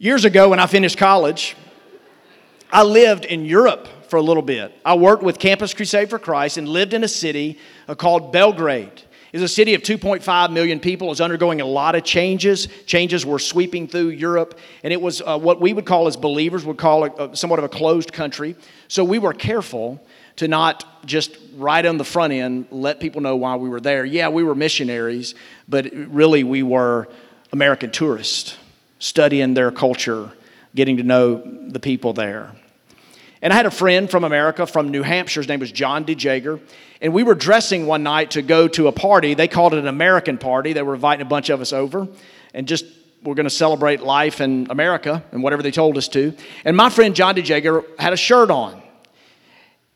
Years ago, when I finished college, I lived in Europe for a little bit. I worked with Campus Crusade for Christ and lived in a city uh, called Belgrade. It's a city of 2.5 million people. It was undergoing a lot of changes. Changes were sweeping through Europe, and it was uh, what we would call, as believers, would call it uh, somewhat of a closed country. So we were careful to not just right on the front end let people know why we were there. Yeah, we were missionaries, but really we were American tourists studying their culture, getting to know the people there. And I had a friend from America, from New Hampshire. His name was John DeJager. And we were dressing one night to go to a party. They called it an American party. They were inviting a bunch of us over and just we're going to celebrate life in America and whatever they told us to. And my friend John DeJager had a shirt on.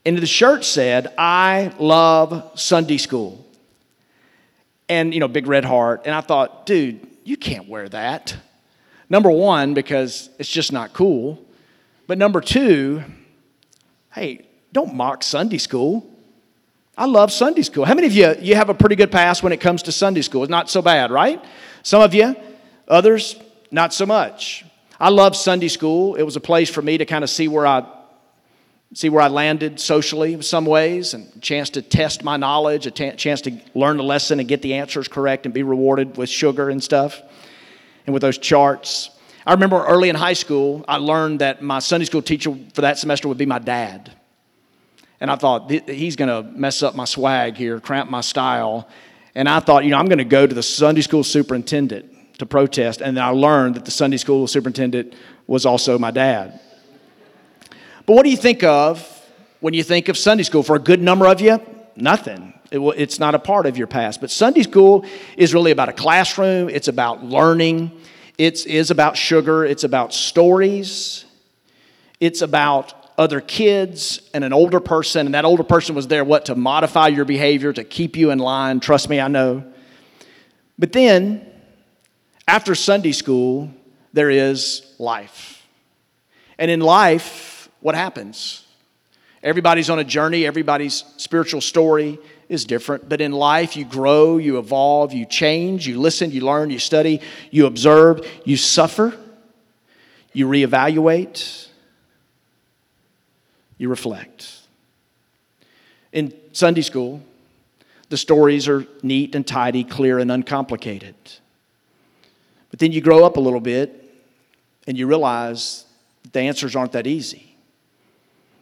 And the shirt said, I love Sunday school. And, you know, big red heart. And I thought, dude, you can't wear that. Number one, because it's just not cool. But number two, hey, don't mock Sunday school. I love Sunday school. How many of you you have a pretty good pass when it comes to Sunday school? It's not so bad, right? Some of you, others, not so much. I love Sunday school. It was a place for me to kind of see where I see where I landed socially in some ways, and a chance to test my knowledge, a t- chance to learn the lesson and get the answers correct and be rewarded with sugar and stuff and with those charts. I remember early in high school, I learned that my Sunday school teacher for that semester would be my dad. And I thought, he's going to mess up my swag here, cramp my style. And I thought, you know, I'm going to go to the Sunday school superintendent to protest. And then I learned that the Sunday school superintendent was also my dad. But what do you think of when you think of Sunday school? For a good number of you, nothing. It it's not a part of your past. But Sunday school is really about a classroom, it's about learning, it is about sugar, it's about stories, it's about other kids and an older person. And that older person was there, what, to modify your behavior, to keep you in line. Trust me, I know. But then, after Sunday school, there is life. And in life, what happens? Everybody's on a journey, everybody's spiritual story is different. But in life, you grow, you evolve, you change, you listen, you learn, you study, you observe, you suffer, you reevaluate, you reflect. In Sunday school, the stories are neat and tidy, clear and uncomplicated. But then you grow up a little bit and you realize the answers aren't that easy,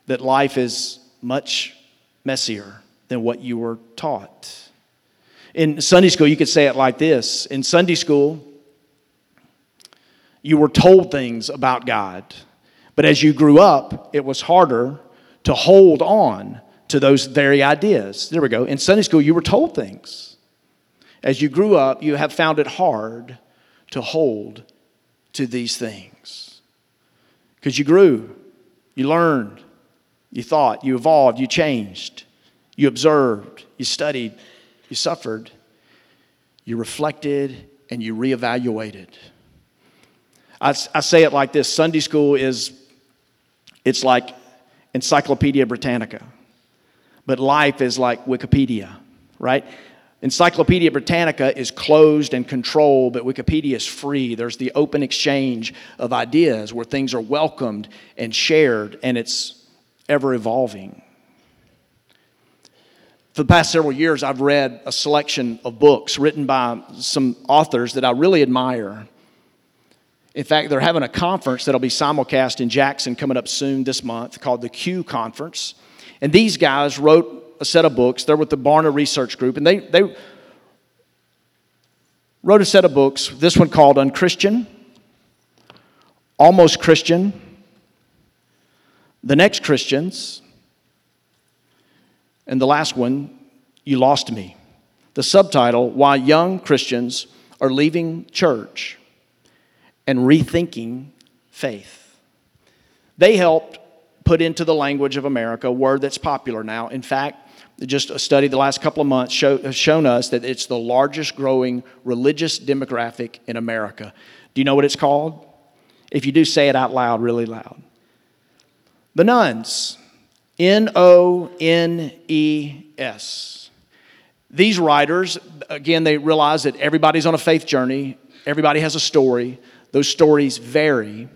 that life is much messier than what you were taught. In Sunday school, you could say it like this In Sunday school, you were told things about God, but as you grew up, it was harder to hold on to those very ideas. There we go. In Sunday school, you were told things. As you grew up, you have found it hard to hold to these things because you grew, you learned, you thought, you evolved, you changed. You observed, you studied, you suffered, you reflected, and you reevaluated. I, I say it like this Sunday school is, it's like Encyclopedia Britannica, but life is like Wikipedia, right? Encyclopedia Britannica is closed and controlled, but Wikipedia is free. There's the open exchange of ideas where things are welcomed and shared, and it's ever evolving. For the past several years, I've read a selection of books written by some authors that I really admire. In fact, they're having a conference that'll be simulcast in Jackson coming up soon this month called the Q Conference. And these guys wrote a set of books. They're with the Barna Research Group, and they, they wrote a set of books. This one called Unchristian, Almost Christian, The Next Christians, and the last one, You Lost Me. The subtitle, Why Young Christians Are Leaving Church and Rethinking Faith. They helped put into the language of America a word that's popular now. In fact, just a study the last couple of months show, has shown us that it's the largest growing religious demographic in America. Do you know what it's called? If you do, say it out loud, really loud. The nones, N O N E S. These writers, again, they realize that everybody's on a faith journey, everybody has a story. Those stories vary,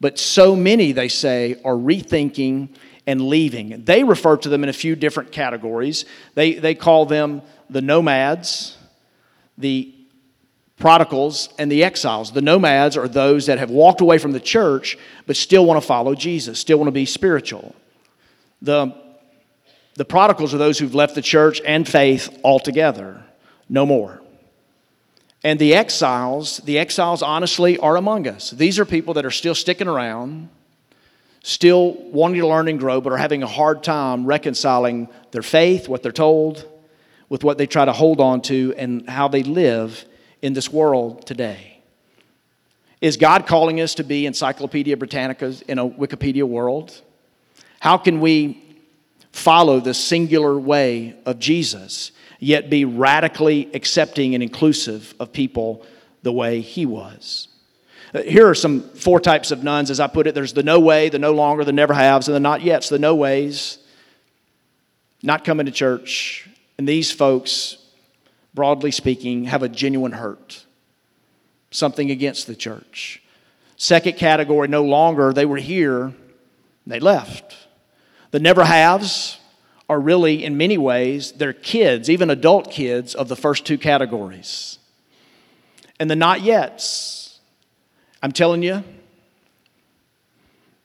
but so many, they say, are rethinking and leaving. They refer to them in a few different categories. They, they call them the nomads, the prodigals, and the exiles. The nomads are those that have walked away from the church but still want to follow Jesus, still want to be spiritual. The, the prodigals are those who've left the church and faith altogether, no more. And the exiles, the exiles honestly are among us. These are people that are still sticking around, still wanting to learn and grow, but are having a hard time reconciling their faith, what they're told, with what they try to hold on to, and how they live in this world today. Is God calling us to be Encyclopedia Britannicas in a Wikipedia world? How can we follow the singular way of Jesus, yet be radically accepting and inclusive of people the way he was? Uh, here are some four types of nones, as I put it. There's the no way, the no longer, the never haves, and the not yets. The no ways, not coming to church. And these folks, broadly speaking, have a genuine hurt, something against the church. Second category, no longer, they were here, they left. The never haves are really, in many ways, they're kids, even adult kids, of the first two categories. And the not yets, I'm telling you,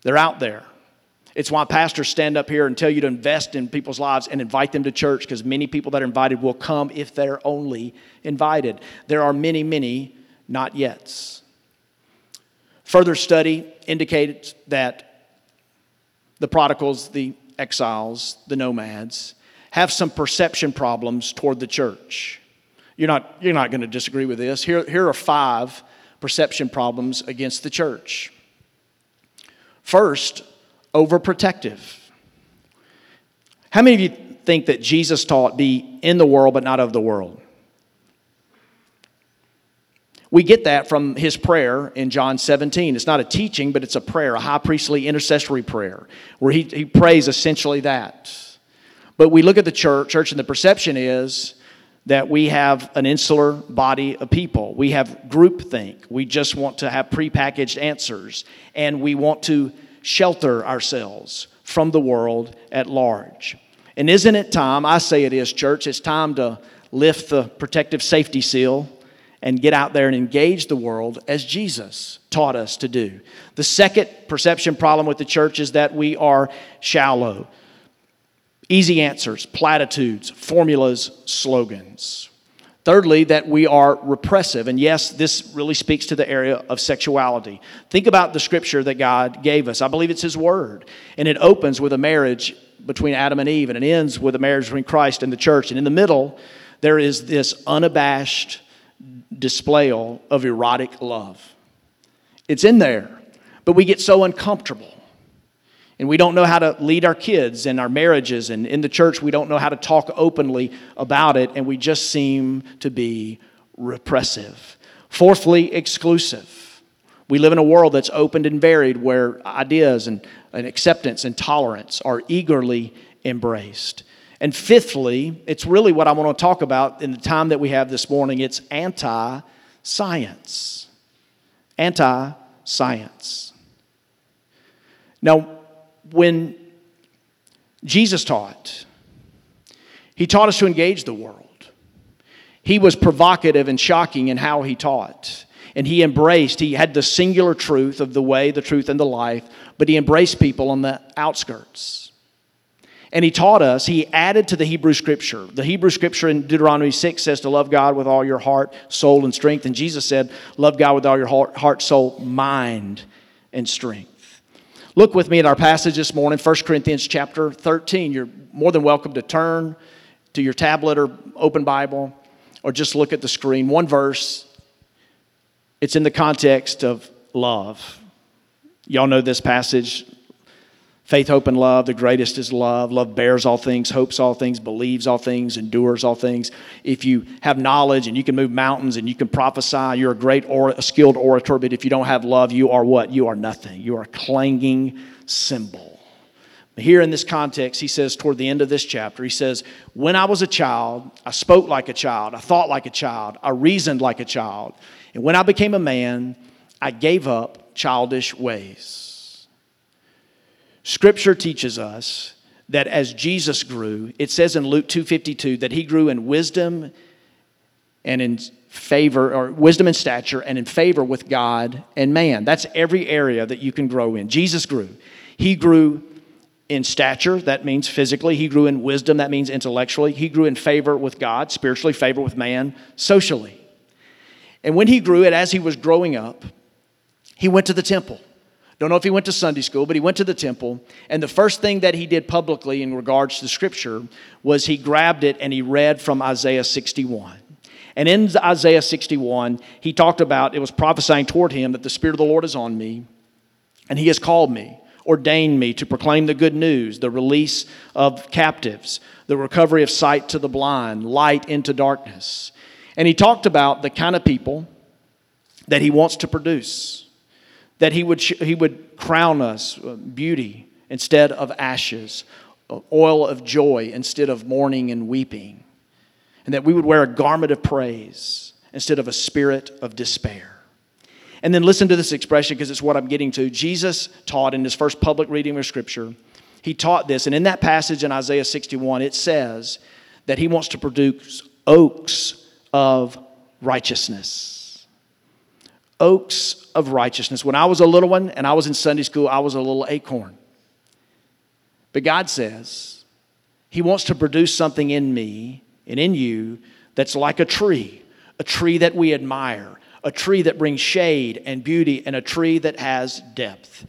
they're out there. It's why pastors stand up here and tell you to invest in people's lives and invite them to church because many people that are invited will come if they're only invited. There are many, many not yets. Further study indicated that the prodigals, the exiles, the nomads, have some perception problems toward the church. You're not, you're not going to disagree with this. Here, here are five perception problems against the church. First, overprotective. How many of you think that Jesus taught be in the world but not of the world? We get that from his prayer in John 17. It's not a teaching, but it's a prayer, a high priestly intercessory prayer, where he, he prays essentially that. But we look at the church, church, and the perception is that we have an insular body of people. We have groupthink. We just want to have prepackaged answers, and we want to shelter ourselves from the world at large. And isn't it time? I say it is, church. It's time to lift the protective safety seal and get out there and engage the world as Jesus taught us to do. The second perception problem with the church is that we are shallow. Easy answers, platitudes, formulas, slogans. Thirdly, that we are repressive. And yes, this really speaks to the area of sexuality. Think about the scripture that God gave us. I believe it's His Word. And it opens with a marriage between Adam and Eve, and it ends with a marriage between Christ and the church. And in the middle, there is this unabashed display of erotic love. It's in there, but we get so uncomfortable and we don't know how to lead our kids and our marriages. And in the church, we don't know how to talk openly about it. And we just seem to be repressive. Fourthly, exclusive. We live in a world that's opened and varied where ideas and, and acceptance and tolerance are eagerly embraced. And fifthly, it's really what I want to talk about in the time that we have this morning it's anti science. Anti science. Now, when Jesus taught, he taught us to engage the world. He was provocative and shocking in how he taught. And he embraced, he had the singular truth of the way, the truth, and the life, but he embraced people on the outskirts. And he taught us, he added to the Hebrew scripture. The Hebrew scripture in Deuteronomy 6 says to love God with all your heart, soul, and strength. And Jesus said, love God with all your heart, soul, mind, and strength. Look with me at our passage this morning, 1 Corinthians chapter 13. You're more than welcome to turn to your tablet or open Bible or just look at the screen. One verse, it's in the context of love. Y'all know this passage. Faith, hope, and love. The greatest is love. Love bears all things, hopes all things, believes all things, endures all things. If you have knowledge and you can move mountains and you can prophesy, you're a great or a skilled orator. But if you don't have love, you are what? You are nothing. You are a clanging cymbal. Here in this context, he says toward the end of this chapter, he says, When I was a child, I spoke like a child, I thought like a child, I reasoned like a child. And when I became a man, I gave up childish ways. Scripture teaches us that as Jesus grew, it says in Luke 2:52 that he grew in wisdom and in favor or wisdom and stature and in favor with God and man. That's every area that you can grow in. Jesus grew. He grew in stature, that means physically. He grew in wisdom, that means intellectually. He grew in favor with God, spiritually, favor with man, socially. And when he grew it, as he was growing up, he went to the temple. Don't know if he went to Sunday school, but he went to the temple. And the first thing that he did publicly in regards to scripture was he grabbed it and he read from Isaiah 61. And in Isaiah 61, he talked about it was prophesying toward him that the Spirit of the Lord is on me, and he has called me, ordained me to proclaim the good news, the release of captives, the recovery of sight to the blind, light into darkness. And he talked about the kind of people that he wants to produce that he would, he would crown us beauty instead of ashes, oil of joy instead of mourning and weeping, and that we would wear a garment of praise instead of a spirit of despair. And then listen to this expression because it's what I'm getting to. Jesus taught in his first public reading of Scripture, he taught this, and in that passage in Isaiah 61, it says that he wants to produce oaks of righteousness oaks of righteousness. When I was a little one and I was in Sunday school, I was a little acorn. But God says He wants to produce something in me and in you that's like a tree, a tree that we admire, a tree that brings shade and beauty, and a tree that has depth.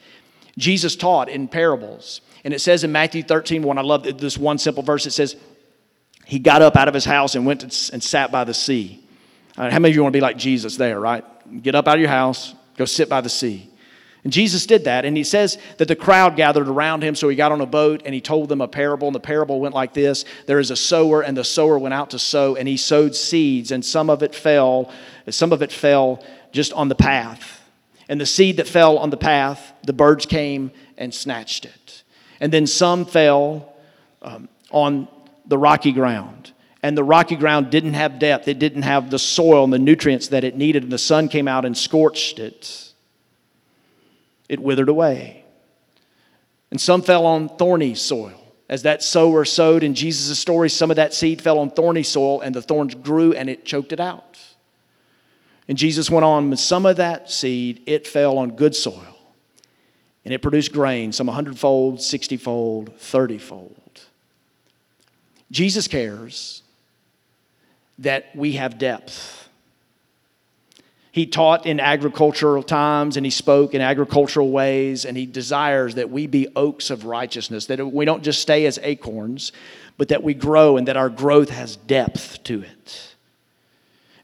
Jesus taught in parables. And it says in Matthew 13, one, I love this one simple verse. It says, He got up out of his house and went and sat by the sea. Right, how many of you want to be like Jesus there, right? Get up out of your house, go sit by the sea. And Jesus did that. And he says that the crowd gathered around him. So he got on a boat and he told them a parable. And the parable went like this There is a sower, and the sower went out to sow, and he sowed seeds, and some of it fell, some of it fell just on the path. And the seed that fell on the path, the birds came and snatched it. And then some fell um, on the rocky ground and the rocky ground didn't have depth. It didn't have the soil and the nutrients that it needed, and the sun came out and scorched it. It withered away. And some fell on thorny soil. As that sower sowed in Jesus' story, some of that seed fell on thorny soil, and the thorns grew and it choked it out. And Jesus went on, some of that seed, it fell on good soil. And it produced grain, some 100 fold, 60 fold, 30 fold. Jesus cares that we have depth. He taught in agricultural times and he spoke in agricultural ways, and he desires that we be oaks of righteousness, that we don't just stay as acorns, but that we grow and that our growth has depth to it.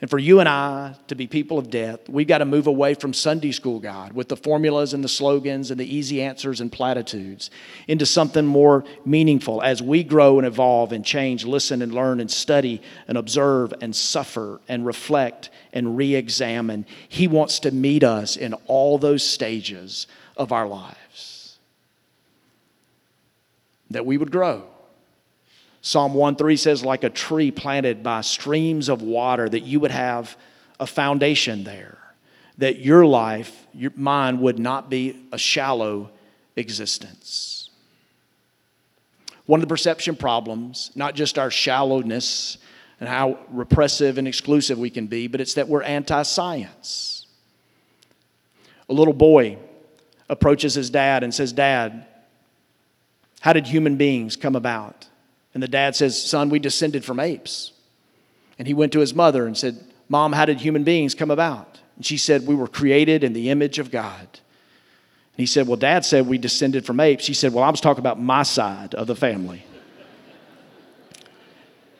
And for you and I to be people of death, we've got to move away from Sunday school, God, with the formulas and the slogans and the easy answers and platitudes, into something more meaningful as we grow and evolve and change, listen and learn and study and observe and suffer and reflect and re examine. He wants to meet us in all those stages of our lives. That we would grow Psalm 1 3 says, like a tree planted by streams of water, that you would have a foundation there, that your life, your mind would not be a shallow existence. One of the perception problems, not just our shallowness and how repressive and exclusive we can be, but it's that we're anti science. A little boy approaches his dad and says, Dad, how did human beings come about? And the dad says, Son, we descended from apes. And he went to his mother and said, Mom, how did human beings come about? And she said, We were created in the image of God. And he said, Well, dad said we descended from apes. She said, Well, I was talking about my side of the family.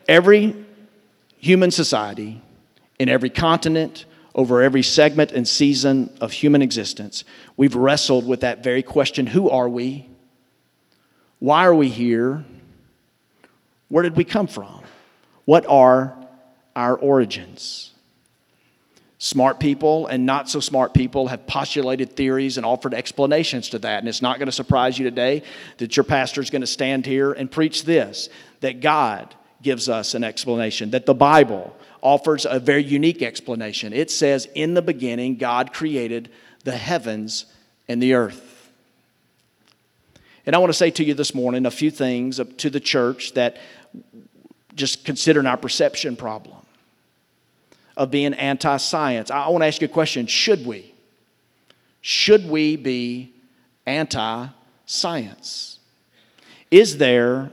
every human society, in every continent, over every segment and season of human existence, we've wrestled with that very question Who are we? Why are we here? Where did we come from? What are our origins? Smart people and not so smart people have postulated theories and offered explanations to that. And it's not going to surprise you today that your pastor is going to stand here and preach this that God gives us an explanation, that the Bible offers a very unique explanation. It says, In the beginning, God created the heavens and the earth. And I want to say to you this morning a few things to the church that just considering our perception problem of being anti science. I want to ask you a question should we? Should we be anti science? Is there,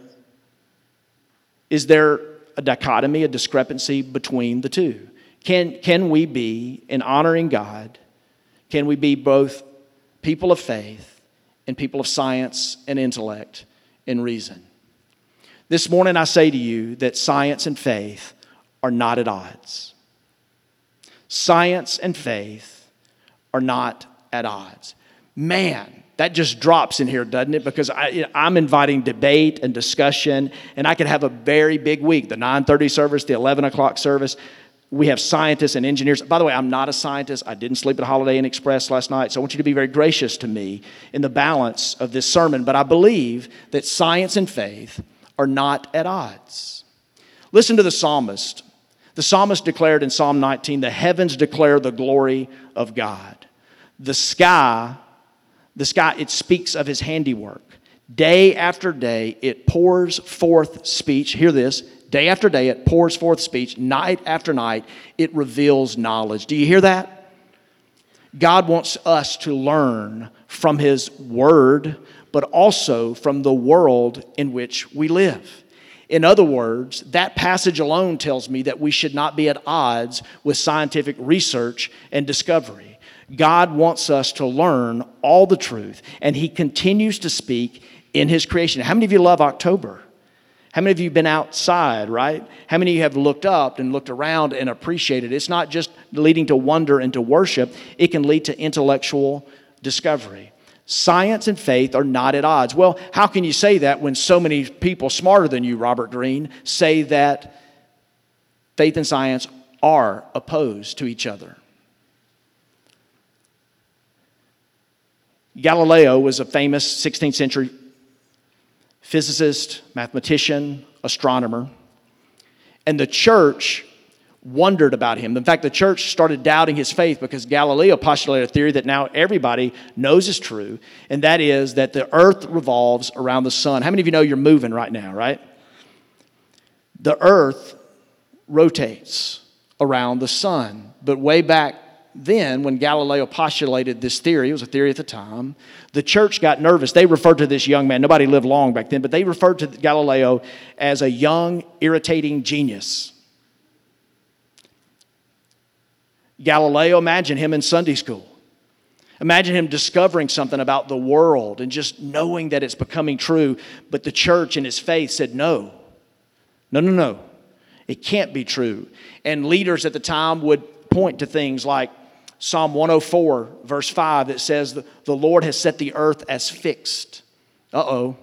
is there a dichotomy, a discrepancy between the two? Can, can we be, in honoring God, can we be both people of faith and people of science and intellect and reason? This morning, I say to you that science and faith are not at odds. Science and faith are not at odds. Man, that just drops in here, doesn't it? Because I, am inviting debate and discussion, and I could have a very big week. The 9:30 service, the 11 o'clock service. We have scientists and engineers. By the way, I'm not a scientist. I didn't sleep at Holiday Inn Express last night, so I want you to be very gracious to me in the balance of this sermon. But I believe that science and faith are not at odds. Listen to the psalmist. The psalmist declared in Psalm 19 the heavens declare the glory of God. The sky, the sky, it speaks of his handiwork. Day after day, it pours forth speech. Hear this. Day after day, it pours forth speech. Night after night, it reveals knowledge. Do you hear that? God wants us to learn from His Word, but also from the world in which we live. In other words, that passage alone tells me that we should not be at odds with scientific research and discovery. God wants us to learn all the truth, and He continues to speak in His creation. How many of you love October? How many of you have been outside, right? How many of you have looked up and looked around and appreciated? It's not just leading to wonder and to worship, it can lead to intellectual discovery. Science and faith are not at odds. Well, how can you say that when so many people smarter than you, Robert Greene, say that faith and science are opposed to each other? Galileo was a famous 16th century physicist, mathematician, astronomer. And the church wondered about him. In fact, the church started doubting his faith because Galileo postulated a theory that now everybody knows is true, and that is that the earth revolves around the sun. How many of you know you're moving right now, right? The earth rotates around the sun, but way back then, when Galileo postulated this theory, it was a theory at the time, the church got nervous. They referred to this young man, nobody lived long back then, but they referred to Galileo as a young, irritating genius. Galileo, imagine him in Sunday school. Imagine him discovering something about the world and just knowing that it's becoming true. But the church and his faith said, no, no, no, no. It can't be true. And leaders at the time would point to things like Psalm 104, verse 5, that says, The Lord has set the earth as fixed. Uh oh.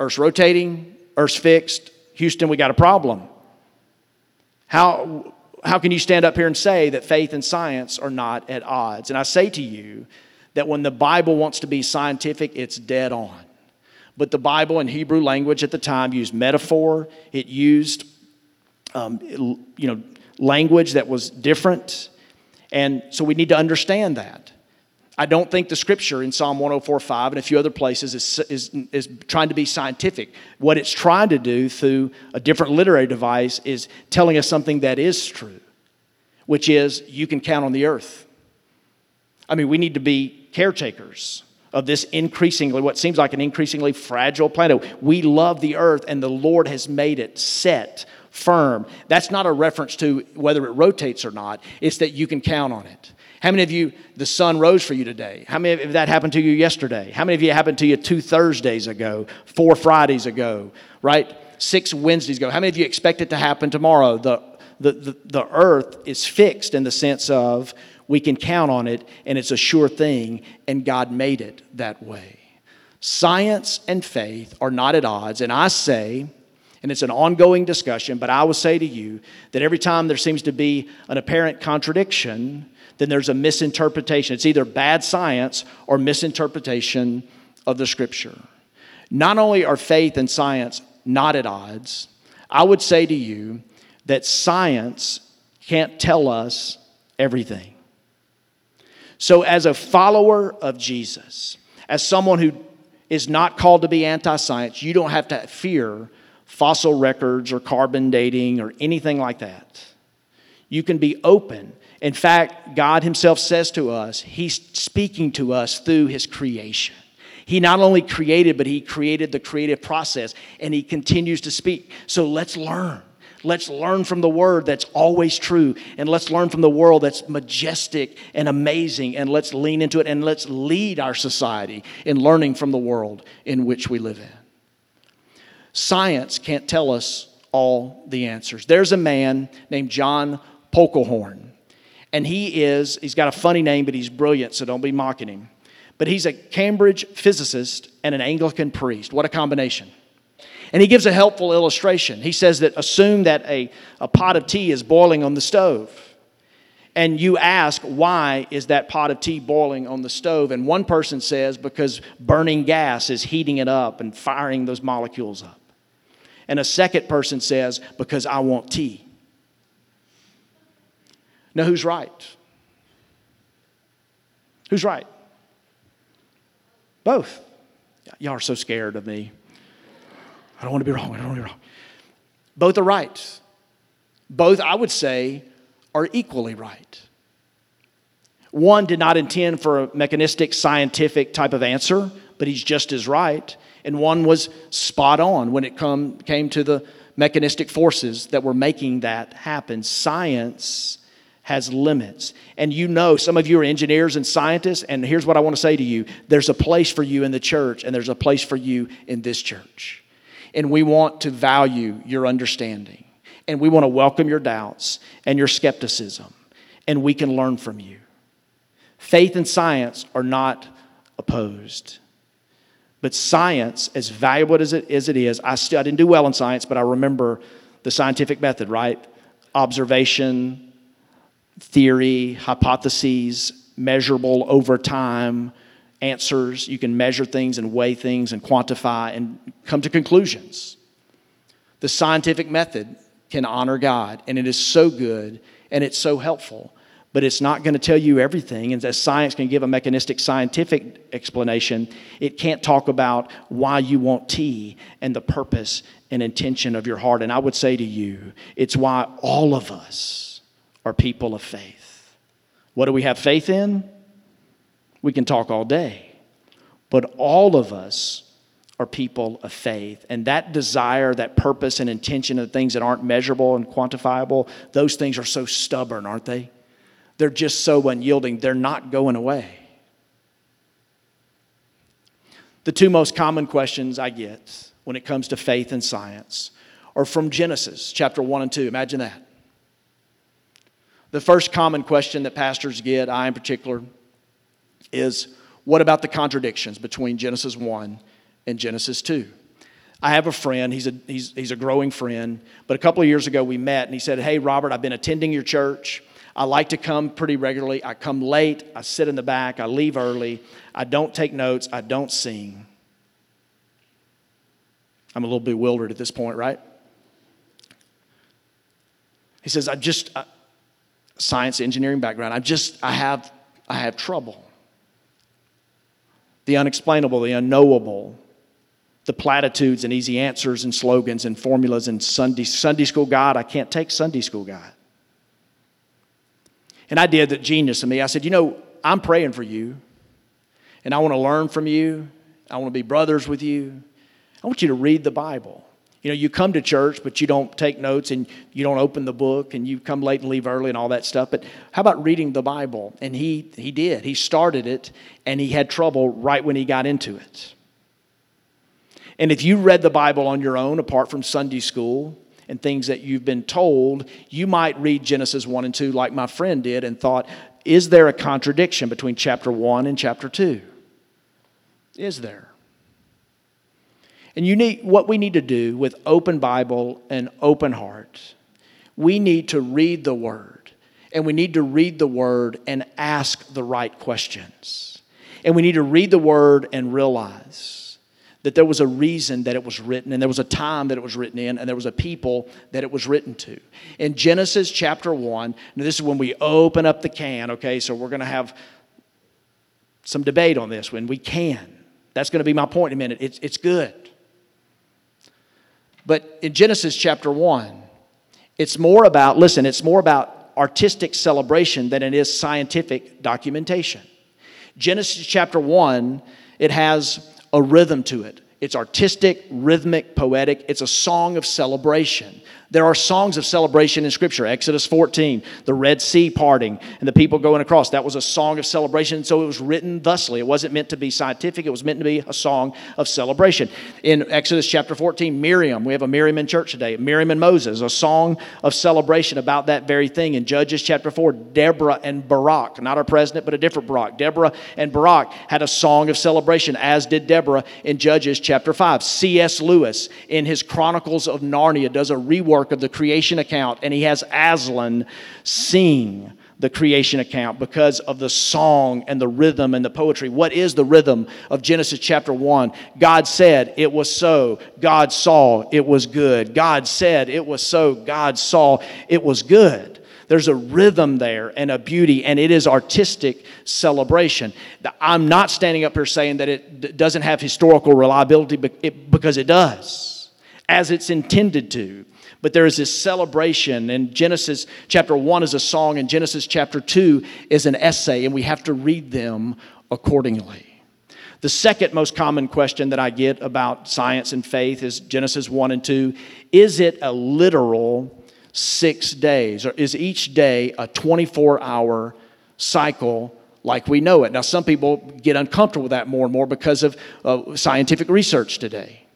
Earth's rotating, Earth's fixed. Houston, we got a problem. How, how can you stand up here and say that faith and science are not at odds? And I say to you that when the Bible wants to be scientific, it's dead on. But the Bible in Hebrew language at the time used metaphor, it used um, you know, language that was different. And so we need to understand that. I don't think the scripture in Psalm 104.5 and a few other places is, is, is trying to be scientific. What it's trying to do through a different literary device is telling us something that is true, which is you can count on the earth. I mean, we need to be caretakers of this increasingly, what seems like an increasingly fragile planet. We love the earth, and the Lord has made it set, firm. That's not a reference to whether it rotates or not, it's that you can count on it. How many of you, the sun rose for you today? How many of that happened to you yesterday? How many of you happened to you two Thursdays ago, four Fridays ago, right? Six Wednesdays ago? How many of you expect it to happen tomorrow? The, the, the, the earth is fixed in the sense of we can count on it and it's a sure thing, and God made it that way. Science and faith are not at odds, and I say, and it's an ongoing discussion, but I will say to you that every time there seems to be an apparent contradiction, then there's a misinterpretation. It's either bad science or misinterpretation of the scripture. Not only are faith and science not at odds, I would say to you that science can't tell us everything. So, as a follower of Jesus, as someone who is not called to be anti science, you don't have to fear fossil records or carbon dating or anything like that. You can be open. In fact, God Himself says to us, He's speaking to us through His creation. He not only created, but He created the creative process and He continues to speak. So let's learn. Let's learn from the word that's always true. And let's learn from the world that's majestic and amazing. And let's lean into it and let's lead our society in learning from the world in which we live in. Science can't tell us all the answers. There's a man named John Polkinghorne, and he is, he's got a funny name, but he's brilliant, so don't be mocking him. But he's a Cambridge physicist and an Anglican priest. What a combination. And he gives a helpful illustration. He says that assume that a, a pot of tea is boiling on the stove. And you ask, why is that pot of tea boiling on the stove? And one person says, because burning gas is heating it up and firing those molecules up. And a second person says, because I want tea. Now, who's right? Who's right? Both. Y'all are so scared of me. I don't want to be wrong. I don't want to be wrong. Both are right. Both, I would say, are equally right. One did not intend for a mechanistic, scientific type of answer, but he's just as right. And one was spot on when it come, came to the mechanistic forces that were making that happen. Science has limits. And you know, some of you are engineers and scientists, and here's what I want to say to you there's a place for you in the church, and there's a place for you in this church and we want to value your understanding. And we want to welcome your doubts and your skepticism, and we can learn from you. Faith and science are not opposed. But science, as valuable as it, as it is, I, still, I didn't do well in science, but I remember the scientific method, right? Observation, theory, hypotheses, measurable over time, answers. You can measure things and weigh things and quantify and come to conclusions. The scientific method can honor God, and it is so good and it's so helpful, but it's not going to tell you everything. And as science can give a mechanistic scientific explanation, it can't talk about why you want tea and the purpose and intention of your heart. And I would say to you, it's why all of us are people of faith. What do we have faith in? We can talk all day. But all of us are people of faith. And that desire, that purpose and intention of things that aren't measurable and quantifiable, those things are so stubborn, aren't they? They're just so unyielding. They're not going away. The two most common questions I get when it comes to faith and science are from Genesis chapter 1 and 2. Imagine that. The first common question that pastors get, I in particular, is what about the contradictions between Genesis 1 and Genesis 2? I have a friend, he's a, he's, he's a growing friend, but a couple of years ago we met and he said, Hey, Robert, I've been attending your church. I like to come pretty regularly. I come late, I sit in the back, I leave early, I don't take notes, I don't sing. I'm a little bewildered at this point, right? He says, I just, uh, science engineering background, I just, I have, I have trouble the unexplainable, the unknowable, the platitudes and easy answers and slogans and formulas and Sunday, Sunday school God. I can't take Sunday school God. And I did that genius in me. I said, You know, I'm praying for you, and I want to learn from you. I want to be brothers with you. I want you to read the Bible. You know, you come to church, but you don't take notes and you don't open the book and you come late and leave early and all that stuff. But how about reading the Bible? And he, he did. He started it and he had trouble right when he got into it. And if you read the Bible on your own, apart from Sunday school and things that you've been told, you might read Genesis 1 and 2 like my friend did and thought, is there a contradiction between chapter 1 and chapter 2? Is there? And you need what we need to do with open Bible and open heart. We need to read the word. And we need to read the word and ask the right questions. And we need to read the word and realize that there was a reason that it was written, and there was a time that it was written in, and there was a people that it was written to. In Genesis chapter 1, now this is when we open up the can, okay? So we're going to have some debate on this when we can. That's going to be my point in a minute. It's, it's good. But in Genesis chapter 1, it's more about, listen, it's more about artistic celebration than it is scientific documentation. Genesis chapter 1, it has a rhythm to it. It's artistic, rhythmic, poetic. It's a song of celebration. There are songs of celebration in Scripture. Exodus 14, the Red Sea parting, and the people going across. That was a song of celebration. So it was written thusly. It wasn't meant to be scientific, it was meant to be a song of celebration. In Exodus chapter 14, Miriam, we have a Miriam in church today. Miriam and Moses, a song of celebration about that very thing. In Judges chapter 4, Deborah and Barak, not our president, but a different Barak. Deborah and Barak had a song of celebration, as did Deborah in Judges chapter 5. C.S. Lewis, in his Chronicles of Narnia, does a rework of the creation account, and he has Aslan sing the creation account because of the song and the rhythm and the poetry. What is the rhythm of Genesis chapter 1? God said, It was so. God saw, it was good. God said, It was so. God saw, it was good. There's a rhythm there and a beauty, and it is artistic celebration. I'm not standing up here saying that it doesn't have historical reliability because it does, as it's intended to. But there is this celebration, and Genesis chapter 1 is a song, and Genesis chapter 2 is an essay, and we have to read them accordingly. The second most common question that I get about science and faith is Genesis 1 and 2 Is it a literal six days, or is each day a 24 hour cycle like we know it? Now, some people get uncomfortable with that more and more because of uh, scientific research today.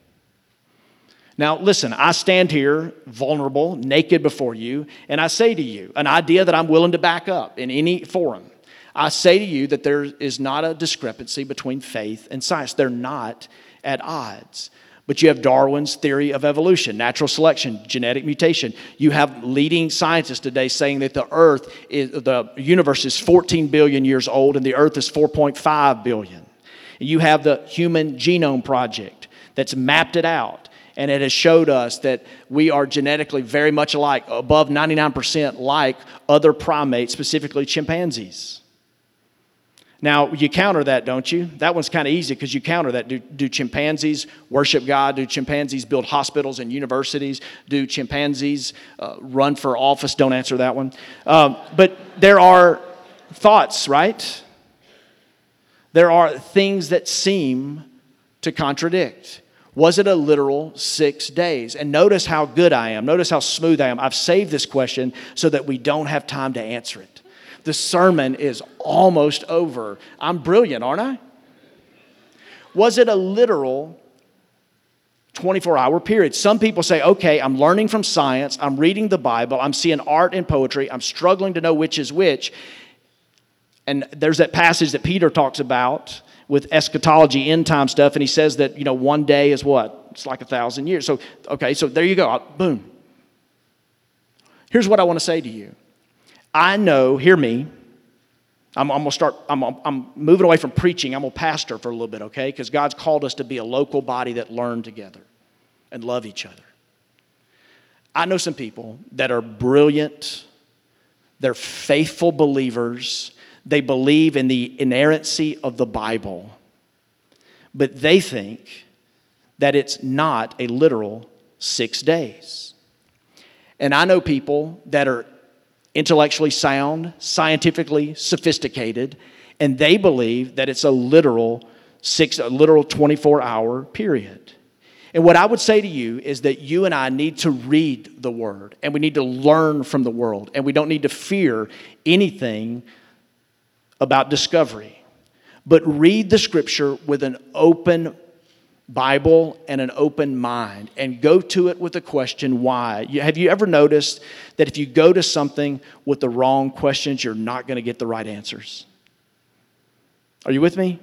Now, listen, I stand here vulnerable, naked before you, and I say to you an idea that I'm willing to back up in any forum. I say to you that there is not a discrepancy between faith and science, they're not at odds. But you have Darwin's theory of evolution, natural selection, genetic mutation. You have leading scientists today saying that the earth is the universe is 14 billion years old and the earth is 4.5 billion. You have the human genome project that's mapped it out and it has showed us that we are genetically very much alike, above 99% like other primates, specifically chimpanzees. Now, you counter that, don't you? That one's kind of easy because you counter that. Do, do, chimpanzees worship God? Do chimpanzees build hospitals and universities? Do chimpanzees uh, run for office? Don't answer that one. Um, but there are thoughts, right? There are things that seem to contradict. Was it a literal six days? And notice how good I am. Notice how smooth I am. I've saved this question so that we don't have time to answer it. The sermon is almost over. I'm brilliant, aren't I? Was it a literal 24 hour period? Some people say, okay, I'm learning from science, I'm reading the Bible, I'm seeing art and poetry, I'm struggling to know which is which. And there's that passage that Peter talks about with eschatology, end time stuff, and he says that, you know, one day is what? It's like a thousand years. So, okay, so there you go. Boom. Here's what I want to say to you I know, hear me. I'm, I'm going to start, I'm, I'm moving away from preaching. I'm a pastor for a little bit, okay? Because God's called us to be a local body that learn together and love each other. I know some people that are brilliant, they're faithful believers, they believe in the inerrancy of the Bible, but they think that it's not a literal six days. And I know people that are intellectually sound, scientifically sophisticated, and they believe that it's a literal six, a literal 24 hour period. And what I would say to you is that you and I need to read the Word and we need to learn from the world and we don't need to fear anything about discovery. But read the scripture with an open Bible and an open mind and go to it with a question why. Have you ever noticed that if you go to something with the wrong questions, you're not going to get the right answers? Are you with me?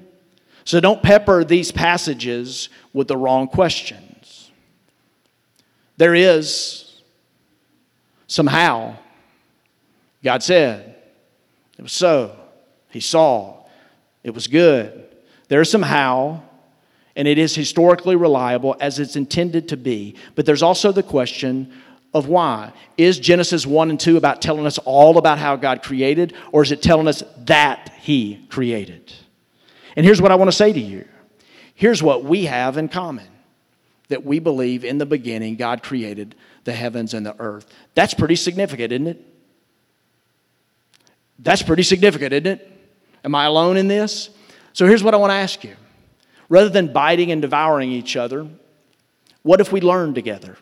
So don't pepper these passages with the wrong questions. There is somehow, God said, it was so. He saw it was good. There's some how, and it is historically reliable as it's intended to be. But there's also the question of why. Is Genesis 1 and 2 about telling us all about how God created, or is it telling us that He created? And here's what I want to say to you here's what we have in common that we believe in the beginning God created the heavens and the earth. That's pretty significant, isn't it? That's pretty significant, isn't it? Am I alone in this? So here's what I want to ask you. Rather than biting and devouring each other, what if we learn together?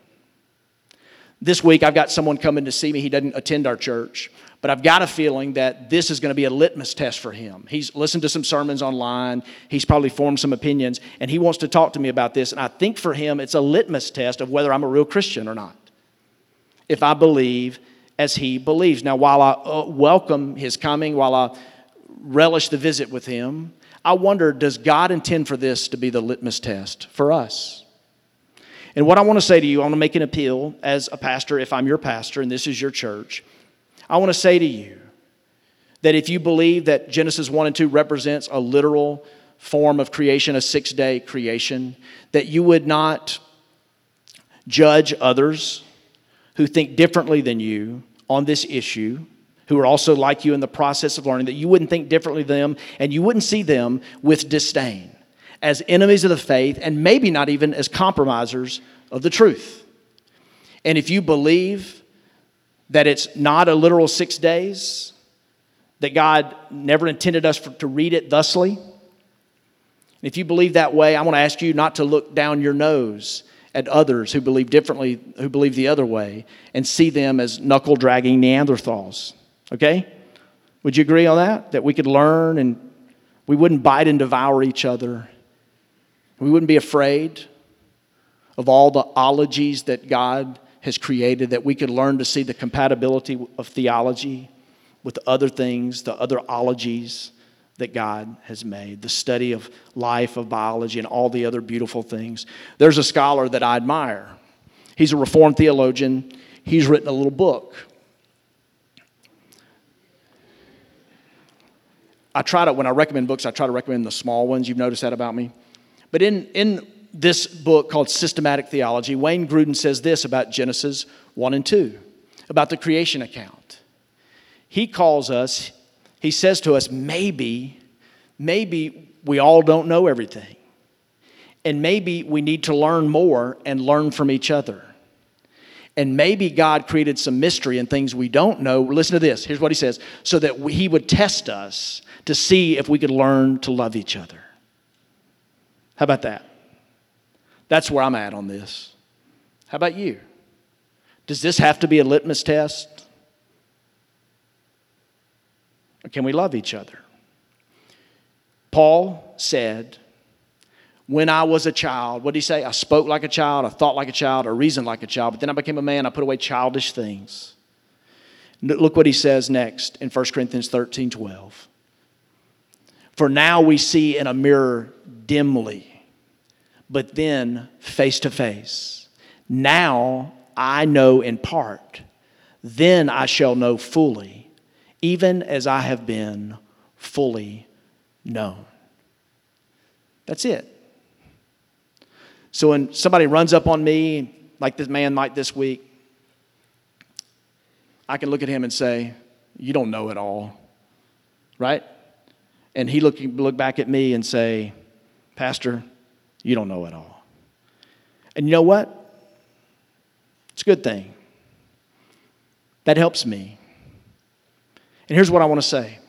This week, I've got someone coming to see me. He doesn't attend our church, but I've got a feeling that this is going to be a litmus test for him. He's listened to some sermons online, he's probably formed some opinions, and he wants to talk to me about this. And I think for him, it's a litmus test of whether I'm a real Christian or not. If I believe as he believes. Now, while I uh, welcome his coming, while I relish the visit with him, I wonder does God intend for this to be the litmus test for us? And what I want to say to you, I want to make an appeal as a pastor, if I'm your pastor and this is your church. I want to say to you that if you believe that Genesis 1 and 2 represents a literal form of creation, a six day creation, that you would not judge others who think differently than you on this issue, who are also like you in the process of learning, that you wouldn't think differently than them and you wouldn't see them with disdain as enemies of the faith and maybe not even as compromisers of the truth. And if you believe that it's not a literal six days, that God never intended us for, to read it thusly, if you believe that way, I want to ask you not to look down your nose at others who believe differently, who believe the other way, and see them as knuckle dragging Neanderthals. Okay? Would you agree on that? That we could learn and we wouldn't bite and devour each other. We wouldn't be afraid of all the ologies that God has created, that we could learn to see the compatibility of theology with other things, the other ologies that God has made, the study of life, of biology, and all the other beautiful things. There's a scholar that I admire. He's a Reformed theologian. He's written a little book. I try to, when I recommend books, I try to recommend the small ones. You've noticed that about me. But in, in this book called Systematic Theology, Wayne Grudem says this about Genesis 1 and 2, about the creation account. He calls us, he says to us, maybe, maybe we all don't know everything. And maybe we need to learn more and learn from each other. And maybe God created some mystery and things we don't know. Listen to this. Here's what he says so that we, he would test us to see if we could learn to love each other. How about that? That's where I'm at on this. How about you? Does this have to be a litmus test? Or can we love each other? Paul said, when I was a child, what did he say? I spoke like a child, I thought like a child, I reasoned like a child, but then I became a man, I put away childish things. Look what he says next in 1 Corinthians 13 12. For now we see in a mirror dimly, but then face to face. Now I know in part, then I shall know fully even as I have been fully known. That's it. So when somebody runs up on me, like this man might this week, I can look at him and say, You don't know it all, right? And he look, look back at me and say, Pastor, you don't know it all. And you know what? It's a good thing. That helps me. And here's what I want to say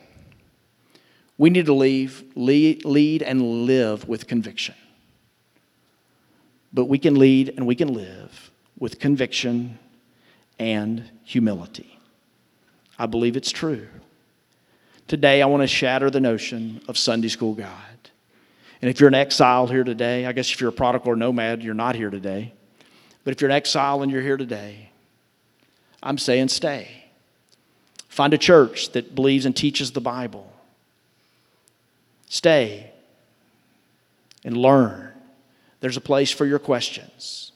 we need to leave, lead, lead and live with conviction. But we can lead and we can live with conviction and humility. I believe it's true. Today, I want to shatter the notion of Sunday school God. And if you're an exile here today, I guess if you're a prodigal or nomad, you're not here today. But if you're an exile and you're here today, I'm saying stay. Find a church that believes and teaches the Bible. Stay and learn. There's a place for your questions,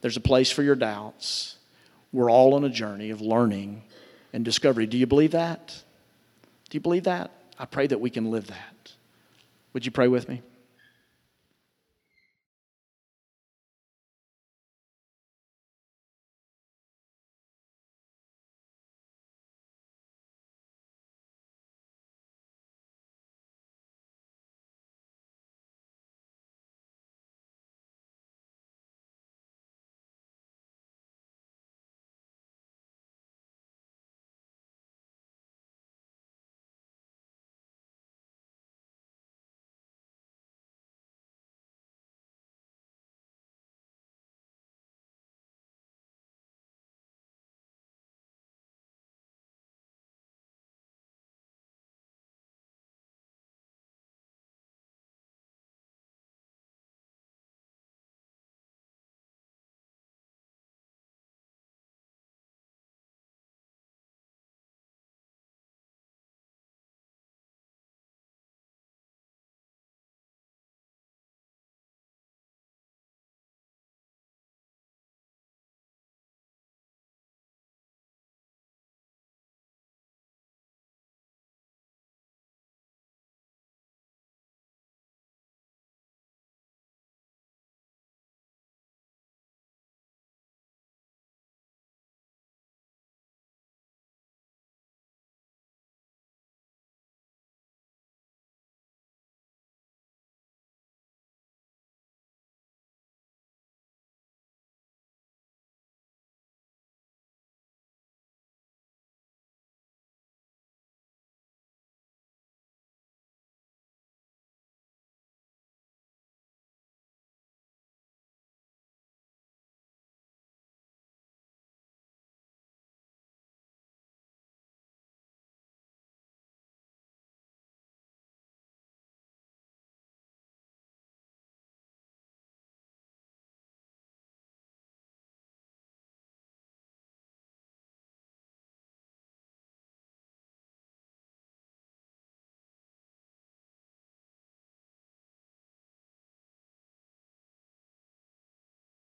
there's a place for your doubts. We're all on a journey of learning and discovery. Do you believe that? Do you believe that? I pray that we can live that. Would you pray with me?